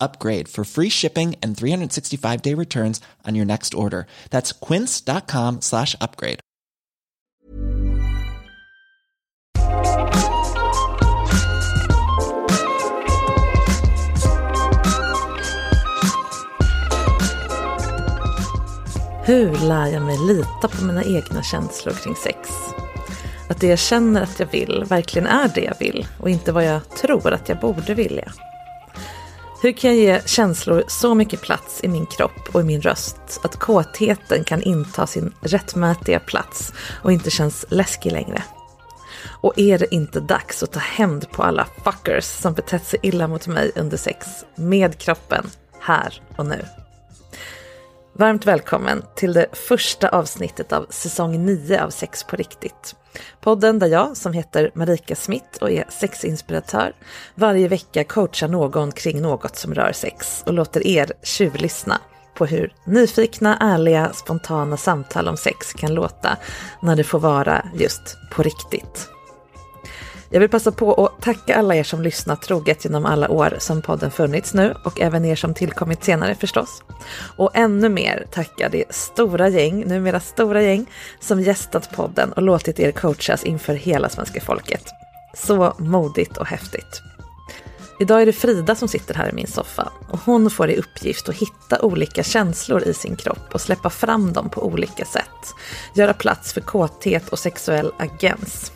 upgrade for free shipping and 365 day returns on your next order. That's quince.com slash upgrade. Hur lär jag mig lita på mina egna känslor kring sex? Att det jag känner att jag vill verkligen är det jag vill och inte vad jag tror att jag borde vilja. Hur kan jag ge känslor så mycket plats i min kropp och i min röst att kåtheten kan inta sin rättmätiga plats och inte känns läskig längre? Och är det inte dags att ta hämnd på alla fuckers som betett sig illa mot mig under sex med kroppen, här och nu? Varmt välkommen till det första avsnittet av säsong 9 av Sex på riktigt. Podden där jag, som heter Marika Smith och är sexinspiratör, varje vecka coachar någon kring något som rör sex och låter er tjuvlyssna på hur nyfikna, ärliga, spontana samtal om sex kan låta när det får vara just på riktigt. Jag vill passa på att tacka alla er som lyssnat troget genom alla år som podden funnits nu och även er som tillkommit senare förstås. Och ännu mer tacka det stora gäng, numera stora gäng, som gästat podden och låtit er coachas inför hela svenska folket. Så modigt och häftigt. Idag är det Frida som sitter här i min soffa och hon får i uppgift att hitta olika känslor i sin kropp och släppa fram dem på olika sätt. Göra plats för kåthet och sexuell agens.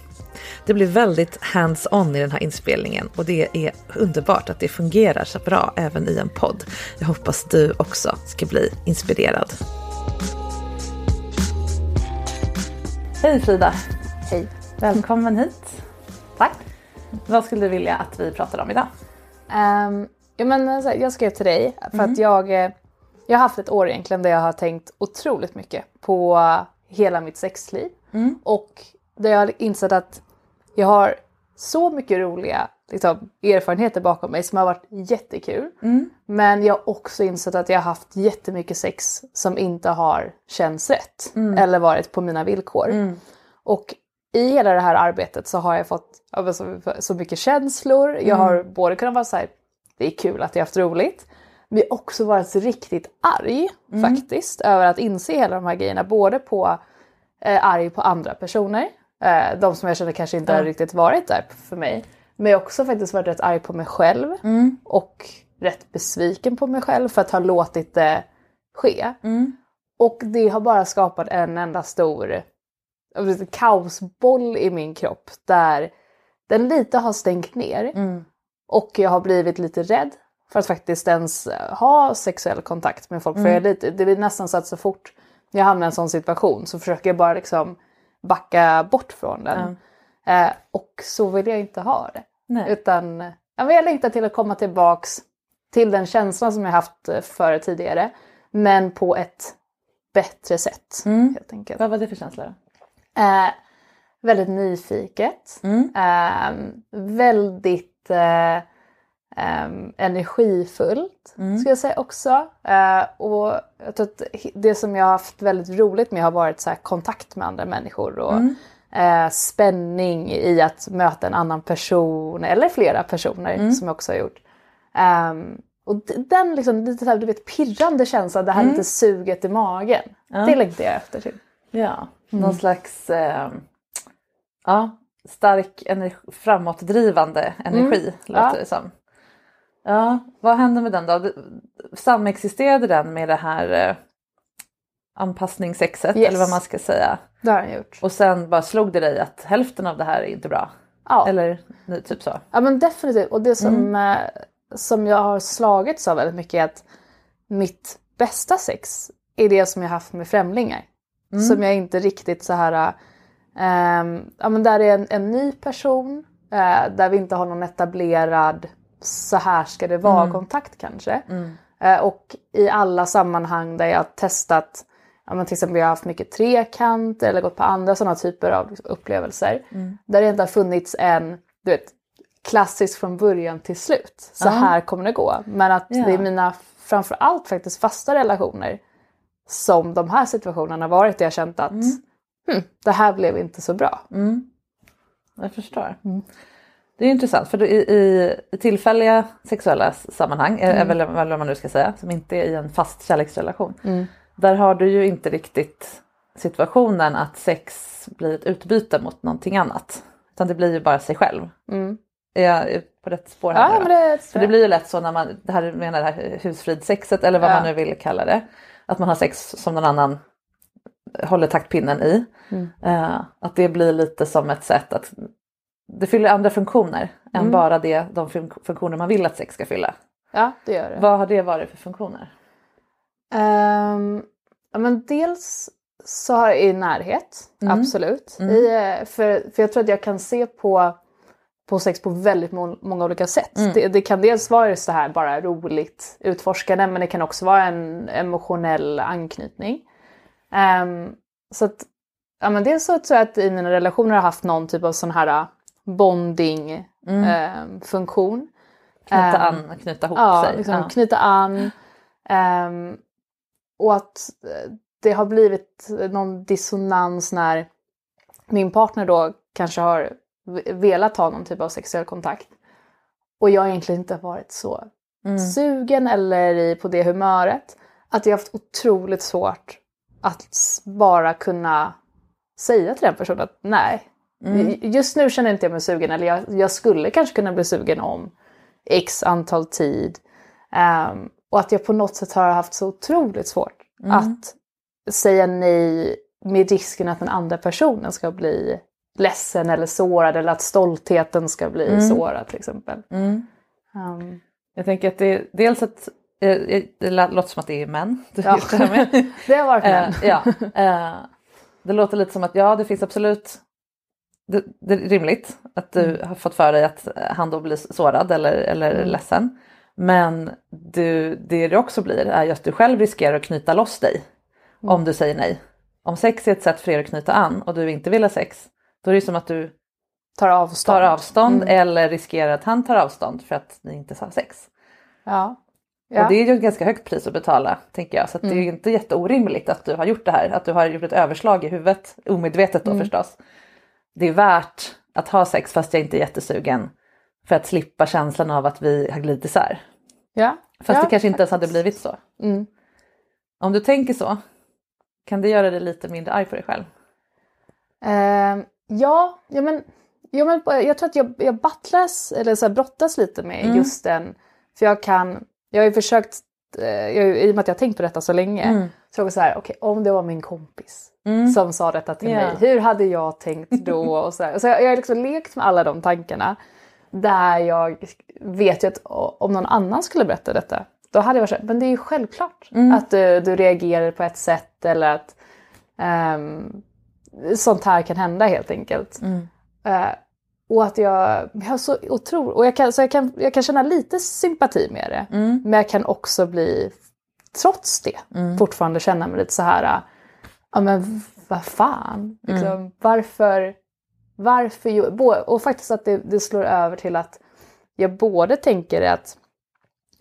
Det blir väldigt hands-on i den här inspelningen och det är underbart att det fungerar så bra även i en podd. Jag hoppas du också ska bli inspirerad. Hej Frida! Hej. Välkommen hit! Tack. Vad skulle du vilja att vi pratar om idag? Um, ja, men, här, jag skrev till dig för att jag, eh, jag har haft ett år egentligen där jag har tänkt otroligt mycket på hela mitt sexliv. Och där jag har insett att jag har så mycket roliga liksom, erfarenheter bakom mig som har varit jättekul. Men jag har också insett att jag har haft jättemycket sex som inte har känts rätt. Eller varit på mina villkor. Och i hela det här arbetet så har jag fått så, så mycket känslor. Jag har både kunnat vara så här, det är kul att jag har haft roligt. Men jag har också varit riktigt arg faktiskt över att inse hela de här grejerna. Både på eh, arg på andra personer. Eh, de som jag känner kanske inte har riktigt varit där för mig. Men jag har också faktiskt varit rätt arg på mig själv. Och rätt besviken på mig själv för att ha låtit det ske. Och det har bara skapat en enda stor kaosboll i min kropp där den lite har stängt ner. Och jag har blivit lite rädd för att faktiskt ens eh, ha sexuell kontakt med folk. För jag är lite, det blir nästan så att så fort jag hamnar i en sån situation så försöker jag bara liksom backa bort från den. Eh, och så vill jag inte ha det. Nej. Utan ja, jag längtar till att komma tillbaks till den känslan som jag haft eh, före tidigare. Men på ett bättre sätt helt enkelt. Vad var det för känsla då? Eh, väldigt nyfiket. Eh, väldigt eh, ehm, energifullt skulle jag säga också. Eh, och jag tror att det som jag har haft väldigt roligt med har varit så kontakt med andra människor. Och, eh, spänning i att möta en annan person eller flera personer som jag också har gjort. Ehm, och den liksom, lite så här, du vet, pirrande känslan, det här lite suget i magen. Det längtar jag efter till. Ja, någon slags eh, ja, stark energi, framåtdrivande energi låter Ja. det som. Ja, vad hände med den då? Samexisterade den med det här eh, anpassningssexet Yes. eller vad man ska säga? Det har han gjort. Och sen bara slog det dig att hälften av det här är inte bra? Ja. Eller typ så? Ja men definitivt. Och det som, eh, som jag har slagits av väldigt mycket är att mitt bästa sex är det som jag haft med främlingar. Som jag inte riktigt så här... ehm, ja men där är en, en ny person, eh, där vi inte har någon etablerad så här ska det vara kontakt kanske. Eh, och i alla sammanhang där jag har testat, ja, men till exempel jag har haft mycket trekant eller gått på andra sådana typer av upplevelser. Där det inte har funnits en, du vet, klassisk från början till slut. Så här kommer det gå. Men att Ja. det är mina framförallt faktiskt fasta relationer som de här situationerna varit där jag känt att hm, det här blev inte så bra. Jag förstår. Det är intressant för i, i, i tillfälliga sexuella sammanhang, mm. är väl, väl vad man nu ska säga, som inte är i en fast kärleksrelation. Där har du ju inte riktigt situationen att sex blir ett utbyte mot någonting annat. Utan det blir ju bara sig själv. Är jag på rätt spår här Ja, men det, För det blir ju lätt så när man, det här menar det här husfridsexet eller vad Ja. man nu vill kalla det. Att man har sex som någon annan håller taktpinnen i. Eh, att det blir lite som ett sätt att det fyller andra funktioner än bara det, de fun- funktioner man vill att sex ska fylla. ja, det gör det. Vad har det varit för funktioner? Ehm, ja, men dels så har jag i närhet, absolut. I, eh, för, för jag tror att jag kan se på, på sex på väldigt må- många olika sätt. Det, det kan dels vara det här bara roligt utforskande men det kan också vara en emotionell anknytning. Ehm, så att, ja, men dels så tror jag att i mina relationer har haft någon typ av sån här bonding ehm, funktion. Knyta Ehm, an, knyta ihop Ja, sig. liksom Ja. knyta an. Ehm, och att eh, det har blivit någon dissonans när min partner då kanske har velat ha någon typ av sexuell kontakt. Och jag egentligen inte har varit så Mm. sugen eller på det humöret. Att jag har haft otroligt svårt att bara kunna säga till den personen att nej, Mm. just nu känner inte jag mig sugen eller jag, jag skulle kanske kunna bli sugen om x antal tid. Ehm, och att jag på något sätt har haft så otroligt svårt Mm. att säga nej med risken att den andra personen ska bli ledsen eller sårad eller att stoltheten ska bli Mm. sårad till exempel. Ehm, Jag tänker att det är dels att eh, det låter som att det är män Ja. det har varit Eh, män. ja, eh, det låter lite som att ja, det finns absolut det, det är rimligt att du Mm. har fått för dig att han då blir sårad eller, eller Mm. ledsen. Men du, det det också blir är ju att du själv riskerar att knyta loss dig Mm. om du säger nej. Om sex är ett sätt för er att knyta an och du inte vill ha sex, då är det som att du Tar avstånd. tar avstånd Mm. eller riskerar att han tar avstånd för att ni inte har sex. Ja. Ja. Mm. Och det är ju ett ganska högt pris att betala tänker jag. Så att det är ju inte jätteorimligt att du har gjort det här. Att du har gjort ett överslag i huvudet, omedvetet då Mm. förstås. Det är värt att ha sex fast jag inte är jättesugen. För att slippa känslan av att vi har glidit isär. ja. Fast ja, det kanske inte ens hade blivit så. Mm. Om du tänker så, kan det göra dig lite mindre arg på dig själv? Ehm, ja, ja, men, ja, men jag tror att jag, jag battlas, eller så här, brottas lite med Mm. just den. För jag kan, jag har ju försökt, eh, jag, i och med att jag har tänkt på detta så länge, Mm. så jag var så här, okej om det var min kompis som sa detta till Ja. mig, hur hade jag tänkt då? Och så så jag, jag har liksom lekt med alla de tankarna. Där jag vet ju att om någon annan skulle berätta detta, då hade jag varit så här, men det är ju självklart Mm. att du, du reagerar på ett sätt eller att ehm, sånt här kan hända helt enkelt. Eh, och att jag, jag så otroligt, och jag kan, så jag kan, jag kan känna lite sympati med det. Men jag kan också bli, trots det, fortfarande känna mig lite så här, ja men vad fan, liksom, varför, varför, bo- och faktiskt att det, det slår över till att jag både tänker att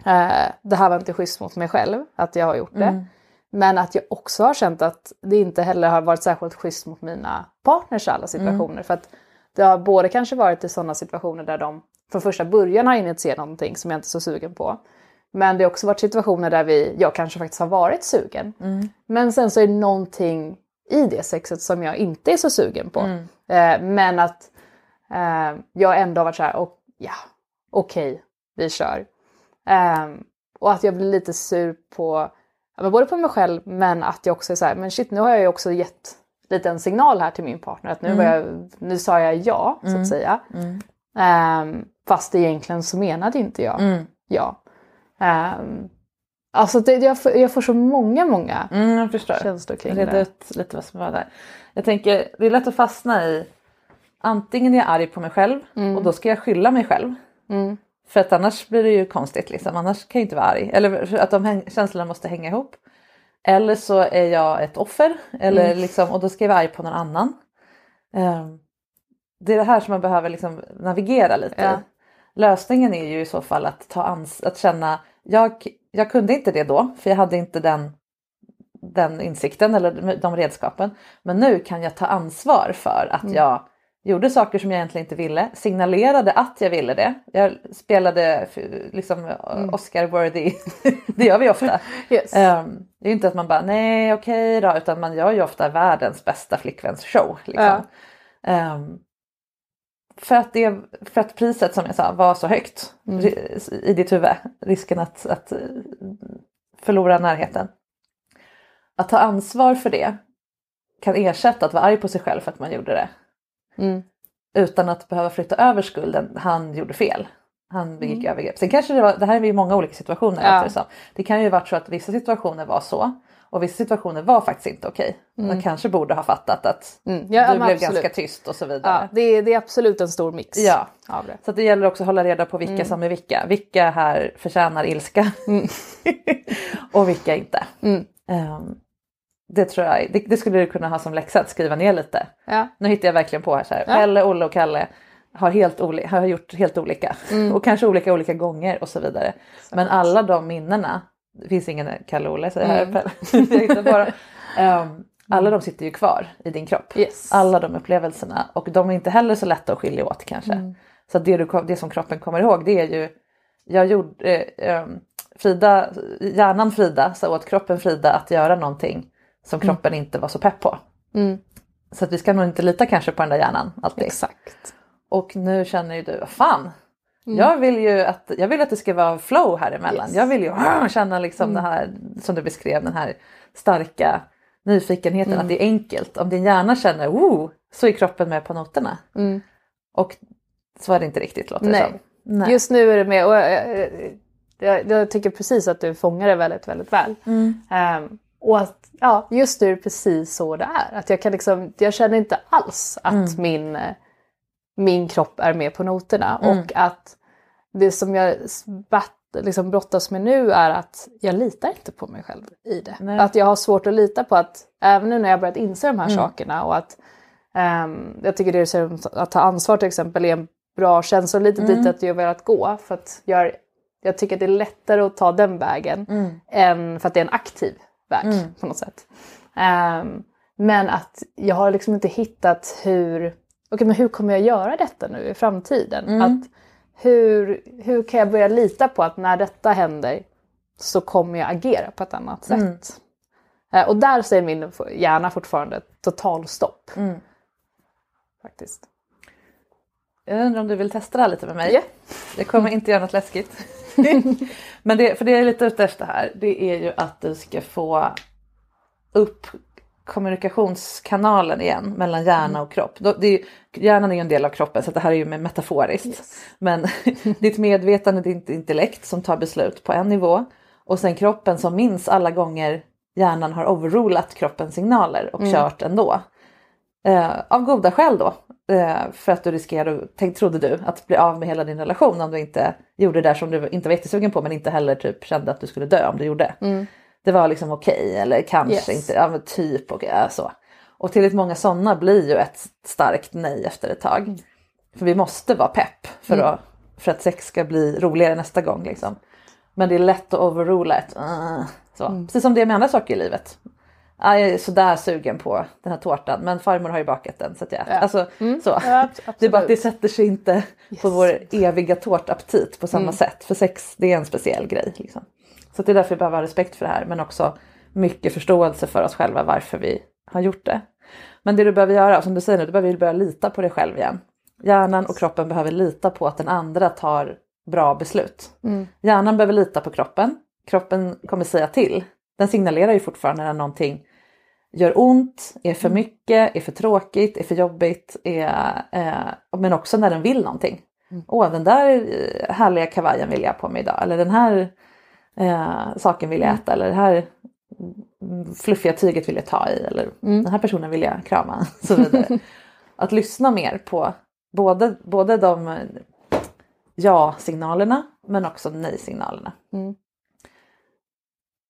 eh, det här var inte schysst mot mig själv, att jag har gjort det. Men att jag också har känt att det inte heller har varit särskilt schysst mot mina partners i alla situationer. För att det har både kanske varit i sådana situationer där de från första början har initierat någonting som jag inte är så sugen på. Men det har också varit situationer där vi, jag kanske faktiskt har varit sugen. Men sen så är det någonting i det sexet som jag inte är så sugen på. Eh, men att eh, jag ändå har varit så här, och, ja, okej, vi kör. Eh, och att jag blir lite sur på, ja, både på mig själv men att jag också är så här, men shit nu har jag ju också gett lite en signal här till min partner att nu, var jag, nu sa jag ja så att säga. Um, fast egentligen så menade inte jag ja. Um, alltså det, jag, får, jag får så många, många Mm, jag förstår. känslor kring Reda det. ut lite vad som var där. Jag tänker, det är lätt att fastna i antingen är jag arg på mig själv och då ska jag skylla mig själv. För att annars blir det ju konstigt liksom. Annars kan jag inte vara arg. Eller att de häng- känslorna måste hänga ihop. Eller så är jag ett offer eller liksom, och då ska jag vara arg på någon annan. Ehm, det är det här som man behöver liksom navigera lite Ja. Lösningen är ju i så fall att, ta ans- att känna, jag, jag kunde inte det då för jag hade inte den, den insikten eller de redskapen. Men nu kan jag ta ansvar för att jag gjorde saker som jag egentligen inte ville, signalerade att jag ville det. Jag spelade liksom Oscar-worthy, det gör vi ofta. Yes. Ehm, det är inte att man bara nej okej då utan man gör ju ofta världens bästa flickvänsshow. Liksom. Ja. Ehm, för, att det, för att priset som jag sa var så högt ri- i ditt huvud. Risken att, att eh, förlora närheten. Att ta ansvar för det kan ersätta att vara arg på sig själv för att man gjorde det. Mm. Utan att behöva flytta över skulden. Han gjorde fel. Han begick övergrepp. Sen kanske det var, det här är ju många olika situationer. Ja. det kan ju varit så att vissa situationer var så och vissa situationer var faktiskt inte okej. Man kanske borde ha fattat att Mm. Ja, du blev absolut. ganska tyst och så vidare. Ja, det, är, det är absolut en stor mix Ja. av det. Så det gäller också att hålla reda på vilka som är vilka. Vilka här förtjänar ilska och vilka inte. Ehm, det tror jag, det, det skulle du kunna ha som läxa att skriva ner lite. Ja. Nu hittar jag verkligen på här så här. Pelle, Olle och Kalle har, helt oli- har gjort helt olika och kanske olika olika gånger och så vidare. Men alla de minnena, det finns ingen Kalle och Olle säger jag här, dem. Ehm, alla de sitter ju kvar i din kropp. Yes. Alla de upplevelserna och de är inte heller så lätta att skilja åt kanske. Så att det, du, det som kroppen kommer ihåg det är ju, jag gjorde, eh, ehm, Frida, hjärnan Frida sa åt kroppen Frida att göra någonting som kroppen inte var så pepp på. Så att vi ska nog inte lita kanske på den där hjärnan alltid. Exakt. Och nu känner ju du, vad fan. Jag vill ju att, jag vill att det ska vara flow här emellan. Yes. Jag vill ju ah, känna liksom det här som du beskrev, den här starka nyfikenheten att det är enkelt. Om din hjärna känner oh, så är kroppen med på noterna. Och så är det inte riktigt låter det Nej. som. Nej. Just nu är det med och jag, jag, jag tycker precis att du fångar det väldigt, väldigt väl. Ehm, och att ja, just nu är det precis så det är. Att jag, kan liksom, jag känner inte alls att min, eh, min kropp är med på noterna. Och att det som jag batt, liksom brottas med nu är att jag litar inte på mig själv i det. Nej. Att jag har svårt att lita på att även nu när jag börjat inse de här sakerna och att ehm, jag tycker det är så att ta ansvar till exempel är en bra känsla och lite dit att jag vill att gå. För att jag, jag tycker att det är lättare att ta den vägen än för att det är en aktiv väg på något sätt. Ehm, men att jag har liksom inte hittat hur, okej men hur kommer jag göra detta nu i framtiden? Att hur, hur kan jag börja lita på att när detta händer så kommer jag agera på ett annat sätt? Eh, och där säger min hjärna fortfarande totalstopp. Faktiskt. Jag undrar om du vill testa det här lite med mig? Ja. Det kommer inte göra något läskigt. Men det, för det jag är lite ute efter här, det är ju att du ska få upp kommunikationskanalen igen mellan hjärna och kropp. Då- Det är ju, hjärnan är ju en del av kroppen så det här är ju metaforiskt. Men ditt medvetande, ditt intellekt som tar beslut på en nivå och sen kroppen som minns alla gånger hjärnan har overrulat kroppens signaler och kört ändå. Eh, av goda skäl då. Eh, för att du riskerar, tänk, trodde du, att bli av med hela din relation om du inte gjorde det där som du inte var jättesugen på men inte heller typ kände att du skulle dö om du gjorde. Det var liksom okej eller kanske Yes. inte, ja men typ och ja, så. Och tillräckligt många sådana blir ju ett starkt nej efter ett tag. För vi måste vara pepp för, att, för att sex ska bli roligare nästa gång. Liksom. Men det är lätt att overrula ett uh, så. Precis som det är med andra saker i livet. "Ah, jag är sådär sugen på den här tårtan men farmor har ju bakat den så att jag. Ja. Alltså, så. Ja, Det är bara att det sätter sig inte på vår eviga tårtaptit på samma sätt. För sex det är en speciell grej. Liksom. Så det är därför vi behöver ha respekt för det här men också mycket förståelse för oss själva varför vi har gjort det. Men det du behöver göra, som du säger nu, du behöver börja lita på dig själv igen. Hjärnan och kroppen behöver lita på att den andra tar bra beslut. Hjärnan behöver lita på kroppen. Kroppen kommer säga till. Den signalerar ju fortfarande när någonting gör ont, är för mycket, är för tråkigt, är för jobbigt, är, eh, men också när den vill någonting. Åh, den där eh, härliga kavajen vill jag ha på mig idag. Eller den här eh, saken vill jag äta. Eller det här mm, fluffiga tyget vill jag ta i. Eller den här personen vill jag krama. och Så vidare. Att lyssna mer på både, både de ja-signalerna men också nej-signalerna. Mm.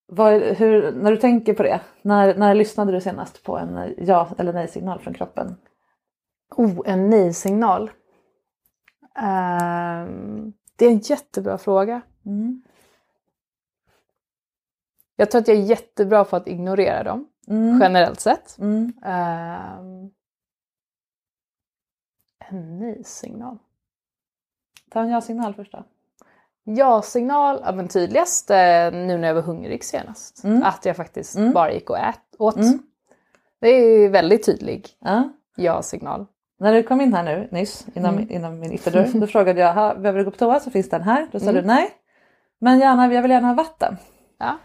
Vad, hur, när du tänker på det, när, när lyssnade du senast på en ja eller nej-signal från kroppen? Oh, en nej-signal. Ehm, det är en jättebra fråga. Mm. Jag tror att jag är jättebra på att ignorera dem, Mm. generellt sett. Mm. Ehm, en nej-signal. Ta en ja-signal först då. Ja-signal, ja men tydligast eh, nu när jag var hungrig senast. Mm. Att jag faktiskt Mm. bara gick och ät, åt. Mm. Det är väldigt tydlig Ja. ja-signal. När du kom in här nu nyss inom, Mm. inom min ytterdörr då frågade jag "Ha, behöver du gå på toa så finns den här. Då sa Mm. du nej. Men gärna, jag vill gärna ha vatten. Ja.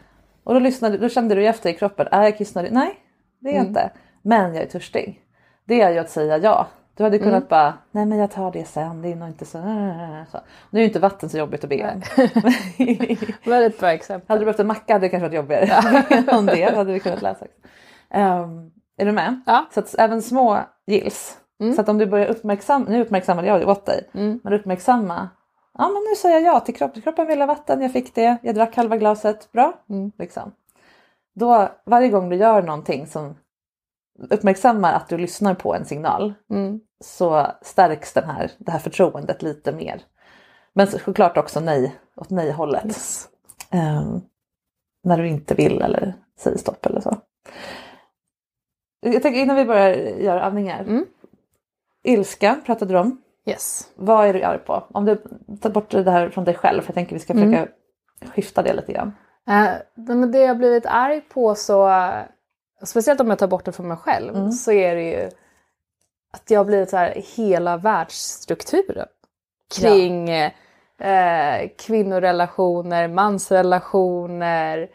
Och då, lyssnade, då kände du efter i kroppen, är jag kissnödig? Nej det är jag Mm. inte. Men jag är törstig. Det är ju att säga ja. Du hade kunnat Mm. bara, nej men jag tar det sen, det är nog inte så. så. Nu är ju inte vatten så jobbigt att be om. Väldigt bra exempel. hade du behövt en macka hade det kanske varit jobbigare. om det hade vi kunnat läsa. Um, är du med? Ja. Så att även små gills. Så att om du börjar uppmärksamma, nu uppmärksammade jag åt dig, Mm. men uppmärksamma. Ja men nu säger jag ja till kroppen, kroppen ville ha vatten, jag fick det, jag drack halva glaset, bra. Mm. Liksom. Då varje gång du gör någonting som uppmärksammar att du lyssnar på en signal Mm. så stärks den här, det här förtroendet lite mer. Men såklart också nej, åt nej-hållet. Yes. Ehm, när du inte vill eller säger stopp eller så. Jag tänker innan vi börjar göra övningar. Mm. Ilska pratade du om. Yes. Vad är du arg på? Om du tar bort det här från dig själv. Jag tänker vi ska försöka skifta det lite grann. Men det jag blivit arg på så, speciellt om jag tar bort det från mig själv, Mm. så är det ju att jag har blivit så här hela världsstrukturen kring eh, kvinnorelationer, mansrelationer,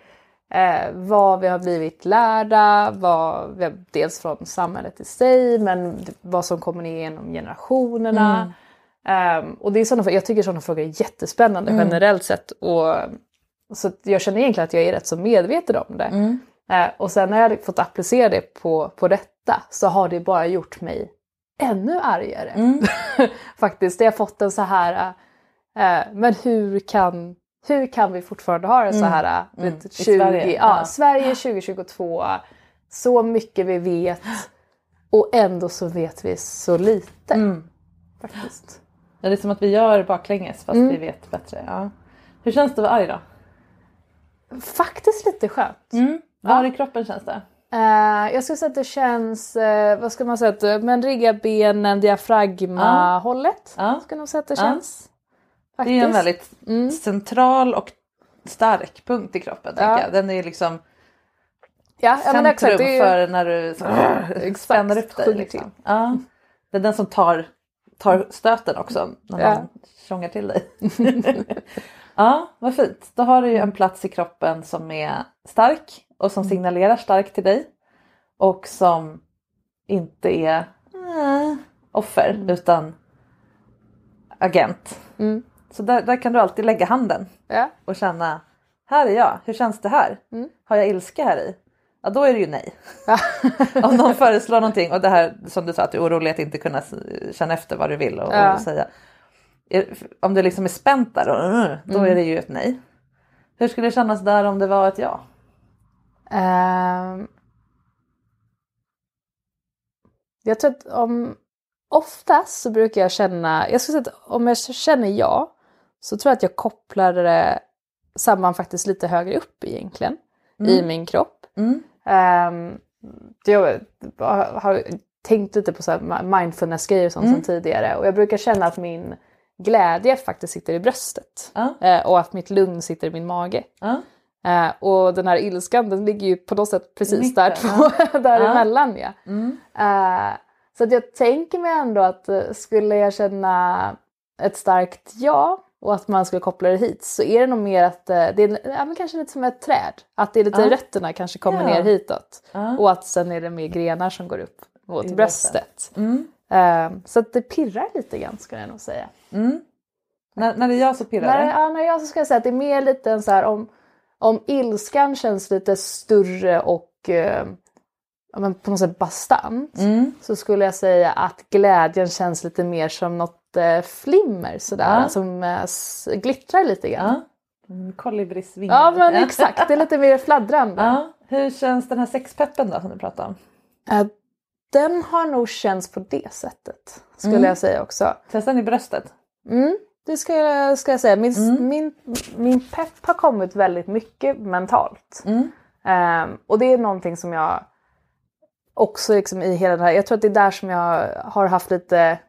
eh, vad vi har blivit lärda, vad vi har, dels från samhället i sig men vad som kommer ner genom generationerna. Ehm, och det är såna, jag tycker sådana frågor är jättespännande generellt sett. Och, så jag känner egentligen att jag är rätt så medveten om det. Eh, och sen när jag fått applicera det på, på detta så har det bara gjort mig ännu argare. Faktiskt, det har fått en så här, eh, men hur kan, hur kan vi fortfarande ha det så här, mm. Mm. I 20, Sverige, ja, ja. Sverige 2022, så mycket vi vet och ändå så vet vi så lite. Mm. Faktiskt. Ja, det är som att vi gör baklänges fast vi vet bättre. Ja. Hur känns det att vara arg då? Faktiskt lite skönt. Var i kroppen känns det? Eh, jag skulle säga att det känns, eh, vad ska man säga, eh, men rigga benen, diafragma-hållet. Ja. Skulle nog säga att det Ja. Känns. Det är en Faktiskt. väldigt central och stark punkt i kroppen. Ja. Den är liksom ja, ja, centrum exakt, det är ju, för när du så, Exakt, spänner upp dig. Liksom. Ja. Det är den som tar, tar stöten också när Ja. tjongar till dig. ja, vad fint. Då har du ju en plats i kroppen som är stark och som signalerar starkt till dig. Och som inte är eh, offer utan agent. Mm. Så där, där kan du alltid lägga handen ja, och känna, här är jag, hur känns det här? Har jag ilska här i? Ja då är det ju nej. Om någon föreslår någonting och det här som du sa att du är orolig att inte kunna känna efter vad du vill och, Ja. och säga. Om du liksom är spänt där uh, då är det ju ett nej. Hur skulle det kännas där om det var ett ja? Ehm, jag tror att om oftast så brukar jag känna, jag skulle säga att om jag känner ja så tror jag att jag kopplar det samman faktiskt lite högre upp egentligen i min kropp. Ehm, jag har tänkt lite på mindfulness-grejer och sånt Mm. som tidigare och jag brukar känna att min glädje faktiskt sitter i bröstet. Ja. Eh, och att mitt lugn sitter i min mage. Ja. Eh, och den här ilskan den ligger ju på något sätt precis Mitten, där på, däremellan. Ja. Mm. Eh, så att jag tänker mig ändå att eh, skulle jag känna ett starkt ja och att man skulle koppla det hit så är det nog mer att eh, det är ja, men kanske lite som ett träd. Att det är lite Ja. rötterna kanske kommer Ja. ner hitåt. Ja. Och att sen är det mer grenar som går upp mot I bröstet. Mm. Eh, så att det pirrar lite grann skulle jag nog säga. Mm. När, när det är jag så pirrar När, det. ja, när jag så ska jag säga att det är mer lite en så här om, om ilskan känns lite större och eh, men på något sätt bastant Mm. så skulle jag säga att glädjen känns lite mer som något flimmer sådär Ja. som eh, glittrar lite grann. Ja. Mm, Kolibrisvingar. Ja, men exakt, det är lite mer fladdrande. Ja. Hur känns den här sexpeppen då som du pratade om? Den har nog känts på det sättet skulle Mm. jag säga också. Känns den i bröstet? Mm, det ska jag, ska jag säga. Min, Mm. min, min pepp har kommit väldigt mycket mentalt. Mm. Ehm, och det är någonting som jag också liksom i hela det här, jag tror att det är där som jag har haft lite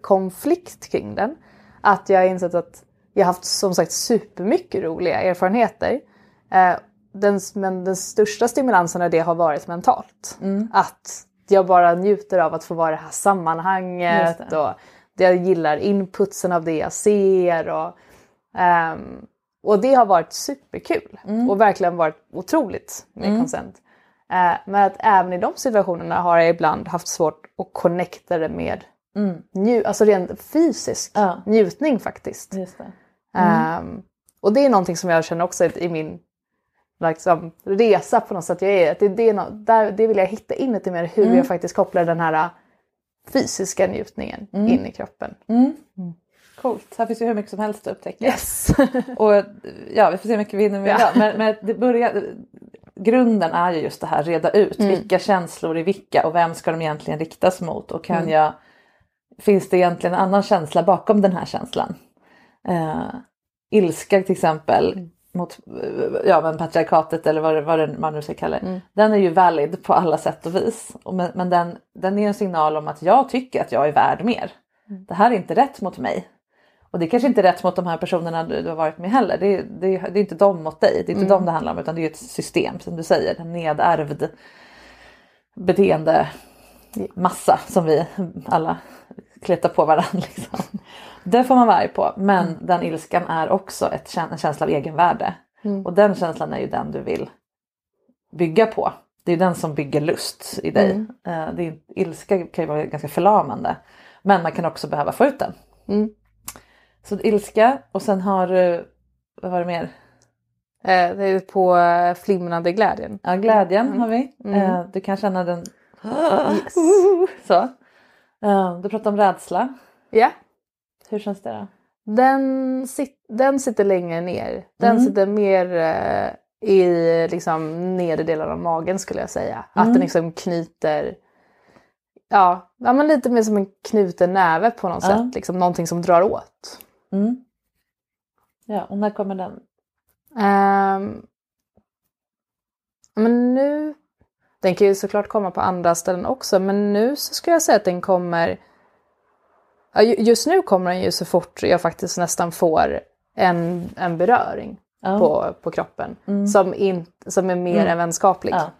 konflikt kring den. Att jag har insett att jag har haft som sagt supermycket roliga erfarenheter. Eh, den, men den största stimulansen av det har varit mentalt. Att jag bara njuter av att få vara i det här sammanhanget det. och jag gillar inputsen av det jag ser. Och, ehm, och det har varit superkul och verkligen varit otroligt med konsent. Eh, men att även i de situationerna har jag ibland haft svårt att connecta det med nju- alltså rent fysisk Ja. njutning faktiskt. Det. Ehm, och det är någonting som jag känner också i min liksom, resa på något sätt jag är. Att det, det, är no- där, det vill jag hitta in lite mer hur jag faktiskt kopplar den här äh, fysiska njutningen in i kroppen. Coolt. Här finns ju hur mycket som helst att upptäcka. Yes! Och ja, vi får se hur mycket vi hinner med Ja. idag. Men, men det börjar, grunden är ju just det här, reda ut Mm. vilka känslor är vilka och vem ska de egentligen riktas mot och Mm. kan jag, finns det egentligen en annan känsla bakom den här känslan? Eh, ilska till exempel Mm. mot eh, ja, men patriarkatet eller vad, vad man nu ska kalla det. Mm. Den är ju valid på alla sätt och vis. Men men den, den är en signal om att jag tycker att jag är värd mer. Mm. Det här är inte rätt mot mig. Och det kanske inte är rätt mot de här personerna du, du har varit med heller. Det, är- det, är- det är inte dem mot dig, det är inte dem det handlar om utan det är ett system som du säger, en nedärvd beteende massa som vi alla kletar på varandra. Liksom. Det får man vara arg på men den ilskan är också ett, en känsla av egenvärde. Och den känslan är ju den du vill bygga på. Det är den som bygger lust i dig. Eh, Det är, ilska kan ju vara ganska förlamande. Men man kan också behöva få ut den. Mm. Så ilska och sen har du, vad var det mer? Eh, det är på eh, flimrande glädjen. Ja, glädjen har vi. Eh, Du kan känna den så. Eh, Du pratar om rädsla. Ja. Hur känns det då? Den, sit, den sitter längre ner. Den sitter mer eh, i liksom, nedre delen av magen skulle jag säga. Att den liksom knyter, ja, ja men lite mer som en knuten näve på något Ja. sätt. Liksom, någonting som drar åt. Mm. Ja, och när kommer den? Ehm, men nu, den kan ju såklart komma på andra ställen också, men nu så skulle jag säga att den kommer, just nu kommer den ju så fort jag faktiskt nästan får en, en beröring Ja. på, på kroppen som, in, som är mer än vänskaplig. Ja.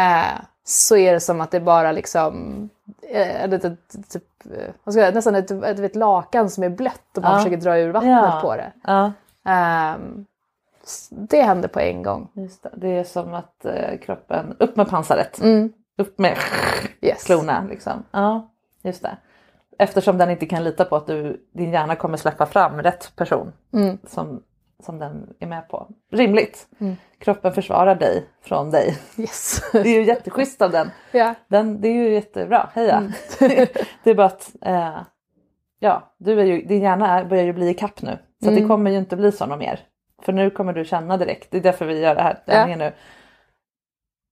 Eh, så är det som att det bara liksom, eh, ett litet, typ, eh, vad ska jag, säga, nästan ett, ett, ett lakan som är blött och man Ja. försöker dra ur vattnet Ja. på det. Ja, s- det händer på en gång. just det. Det är som att eh, kroppen, upp med pansaret. Mm. Upp med Yes. klorna liksom. Ja, just det. Eftersom den inte kan lita på att du, din hjärna kommer släppa fram rätt person Mm. som, som den är med på. Rimligt. Kroppen försvarar dig från dig. Yes. Det är ju jätteschysst av den. ja. den det är ju jättebra, heja. det är bara att eh, ja, du är ju, din hjärna är, börjar ju bli i kapp nu. Så det kommer ju inte bli så något mer. För nu kommer du känna direkt, det är därför vi gör det här. Ja. Nu.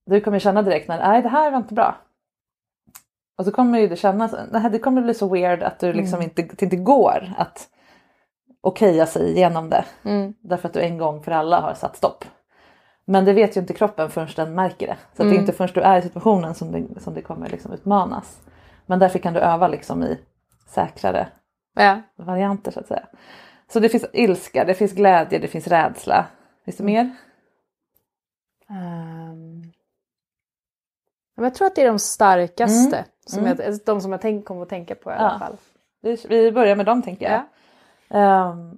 Du kommer känna direkt när nej det här var inte bra. Och så kommer ju det kännas, här, det kommer bli så weird att du liksom inte, det inte går att okeja sig igenom det. Mm. Därför att du en gång för alla har satt stopp. Men det vet ju inte kroppen förrän den märker det. Så att det är inte förrän du är i situationen som det, som det kommer liksom utmanas. Men därför kan du öva liksom i säkrare Ja. varianter så att säga. Så det finns ilska, det finns glädje, det finns rädsla. Finns det mer? Ehm. Men jag tror att det är de starkaste. Som jag, alltså de som jag tänk, kommer att tänka på i alla Ja. fall. Vi, vi börjar med dem tänker jag. Ehm,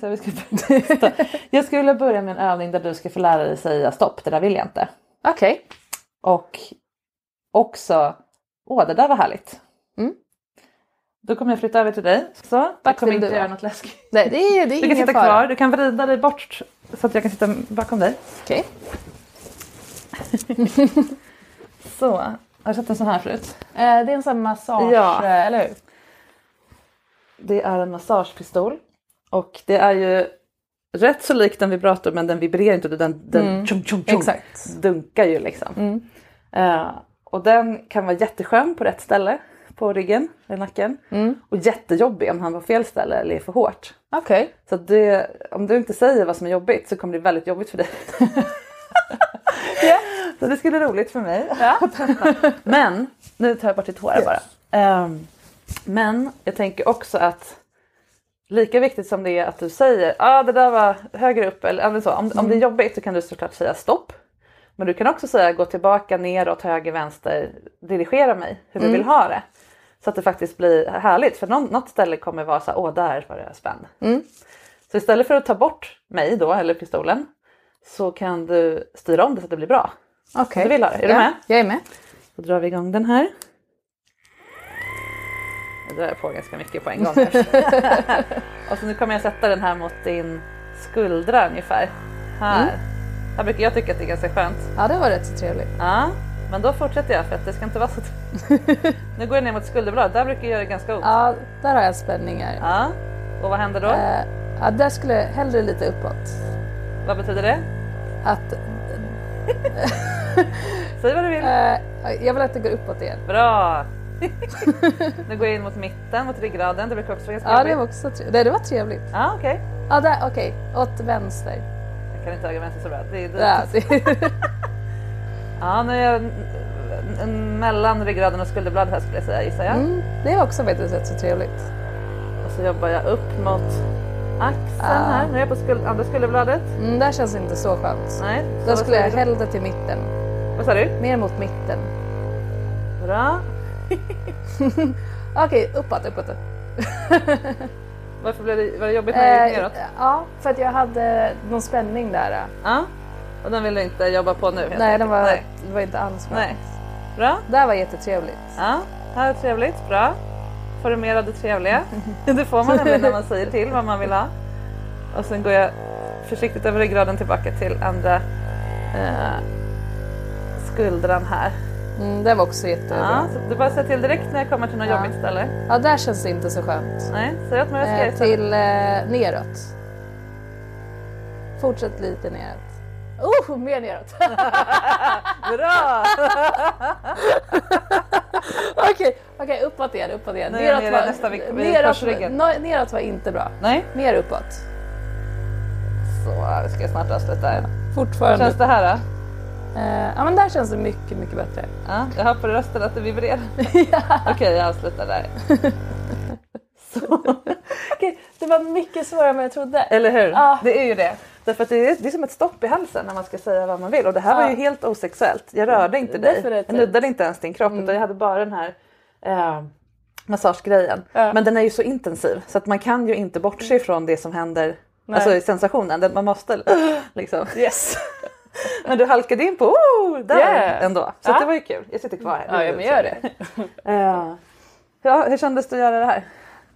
Så vi ska testa. jag skulle vilja börja med en övning där du ska få lära dig säga stopp, det där vill jag inte. Okej. Och också, åh det där var härligt. Mm. Då kommer jag flytta över till dig. Så, jag kommer inte du göra något läskigt. Nej, det är, det är Du kan sitta fara. kvar, du kan vrida dig bort så att jag kan sitta bakom dig. Okej. Så, har du sett en sån här förut? Eh, det är en sån massage, Ja. eller hur? Det är en massagepistol. Och det är ju rätt så lik en vibrator men den vibrerar inte. Den, den tjong, tjong, tjong, Exakt. dunkar ju liksom. Eh, och den kan vara jätteskön på rätt ställe på ryggen eller nacken. Och jättejobbig om han var fel ställe eller är för hårt. Okej. Så det, om du inte säger vad som är jobbigt så kommer det bli väldigt jobbigt för dig. Så det skulle vara roligt för mig. Men, nu tar jag bort ditt hår här bara. Ehm, men jag tänker också att lika viktigt som det är att du säger ah, det där var högre upp eller så. Om, om det är jobbigt så kan du såklart säga stopp. Men du kan också säga gå tillbaka, neråt, höger, vänster, dirigera mig hur du vill ha det. Så att det faktiskt blir härligt. För någon, något ställe kommer vara så här, åh där var jag spänd. Så istället för att ta bort mig då, eller pistolen, så kan du styra om det så att det blir bra. Okej. Du vill ha det? Är du med? Jag är med. Då drar vi igång den här. Nu drar jag på ganska mycket på en gång. Och så nu kommer jag sätta den här mot din skuldra ungefär. Här. Mm. Här brukar jag tycka att det är ganska skönt. Ja, det var rätt så trevligt. Ja, men då fortsätter jag för att det ska inte vara så... nu går jag ner mot skulderbladet, där brukar jag göra ganska ont. Ja, där har jag spänningar. Ja. Och vad händer då? Eh, ja, där skulle jag hellre lite uppåt. Vad betyder det? Att, Säg vad du vill. eh, jag vill att det går uppåt igen. Bra! Nu går jag in mot mitten, mot ryggraden. Det brukar också vara ganska Ja, det var också trevligt. Det, det var trevligt. Ja, okej. Ja, där, okej. Åt vänster. Jag kan inte höger vänster så bra. Det är det. Ja, det, Ja, nu är jag mellan ryggraden och skulderbladet här skulle jag säga gissar jag. mm, det var också faktiskt rätt så trevligt. Och så jobbar jag upp mot axeln Ah. här. Nu är jag på skuld, andra skulderbladet. Mm, där känns inte så skönt. Nej. så Då skulle jag hellre till mitten. Vad sa du? Mer mot mitten. Bra. Okej, uppåt, uppåt. Varför blev det, var det jobbigt när jag gick neråt? ja, för att jag hade någon spänning där. Ja. Och den vill du inte jobba på nu Nej, den var, Nej. det var inte alls skönt. Nej. Bra. Där var jättetrevligt. Ja, här är trevligt. Bra. Får du mer av det trevliga? Det får man nämligen när man säger till vad man vill ha. Och sen går jag försiktigt över ryggraden tillbaka till andra eh, skuldran här. Mm, det var också jättebra. Ja, så du bara säger till direkt när jag kommer till något Ja. jobbigt ställe. Ja, där känns det inte så skönt. Nej, säg åt mig vad jag ska Eh, till eh, neråt. Fortsätt lite neråt. Oh, mer neråt! Bra! Okej, okej, uppåt igen, uppåt igen. Jag nere nästa vid neråt, no- neråt var inte bra. Nej, Mer uppåt. så ska jag snart avsluta. Fortfarande. Känns det här då? Eh, ja, men där känns det mycket, mycket bättre. Ja, jag hör på rösten att det vibrerar. Okej, jag avslutar där. Okej, det var mycket svårare än vad jag trodde. Eller hur? Ja. Det är ju det. Därför att det är, det är som ett stopp i halsen när man ska säga vad man vill. Och det här var ju helt osexuellt. Jag rörde inte dig. Jag nuddade inte ens din kropp utan jag hade bara den här eh, massagegrejen. Ja. Men den är ju så intensiv så att man kan ju inte bortse ifrån det som händer. Alltså i sensationen. Man måste liksom. Yes. Men du halkade in på oh, där Yeah. ändå. Så Ja. det var ju kul. Jag sitter kvar här. Ja, ja men gör det. Eh, ja, hur kändes det att göra det här?